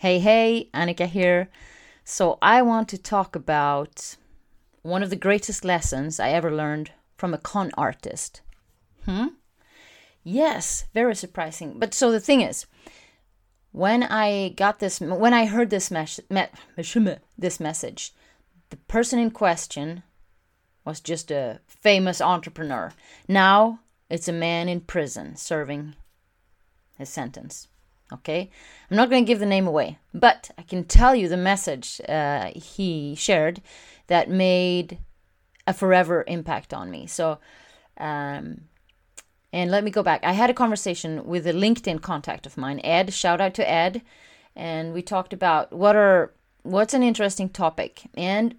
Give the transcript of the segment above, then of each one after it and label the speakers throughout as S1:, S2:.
S1: Hey, hey, Annika here. So, I want to talk about one of the greatest lessons I ever learned from a con artist. Hmm? Yes, very surprising. But so the thing is, when I got this, when I heard this mes- me- this message, the person in question was just a famous entrepreneur. Now it's a man in prison serving his sentence. Okay, I'm not going to give the name away, but I can tell you the message uh, he shared that made a forever impact on me. So, um, and let me go back. I had a conversation with a LinkedIn contact of mine, Ed. Shout out to Ed, and we talked about what are what's an interesting topic, and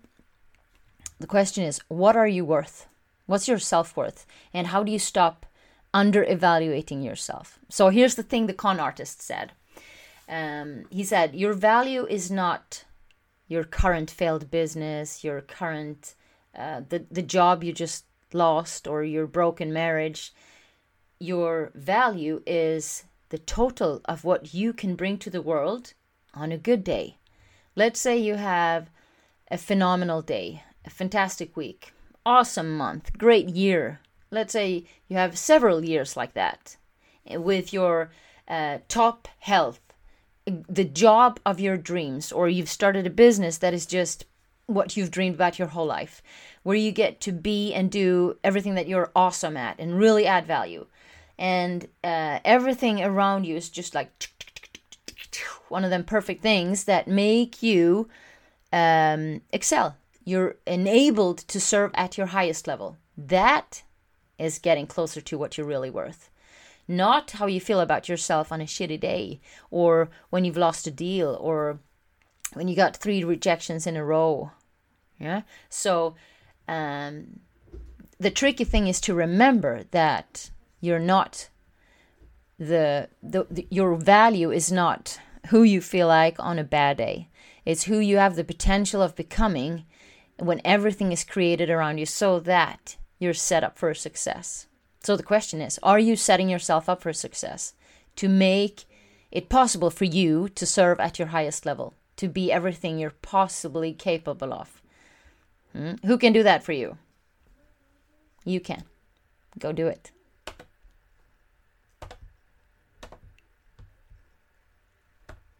S1: the question is, what are you worth? What's your self worth, and how do you stop under evaluating yourself. So here's the thing the con artist said. Um, he said, Your value is not your current failed business, your current, uh, the, the job you just lost, or your broken marriage. Your value is the total of what you can bring to the world on a good day. Let's say you have a phenomenal day, a fantastic week, awesome month, great year, let's say you have several years like that with your uh, top health, the job of your dreams, or you've started a business that is just what you've dreamed about your whole life, where you get to be and do everything that you're awesome at and really add value. And uh, everything around you is just like one of them perfect things that make you um, excel. You're enabled to serve at your highest level. That is getting closer to what you're really worth. Not how you feel about yourself on a shitty day, or when you've lost a deal, or when you got three rejections in a row. Yeah. So, um, the tricky thing is to remember that you're not the, the, the your value is not who you feel like on a bad day. It's who you have the potential of becoming when everything is created around you so that you're set up for success. So the question is are you setting yourself up for success to make it possible for you to serve at your highest level, to be everything you're possibly capable of? Hmm? Who can do that for you? You can. Go do it.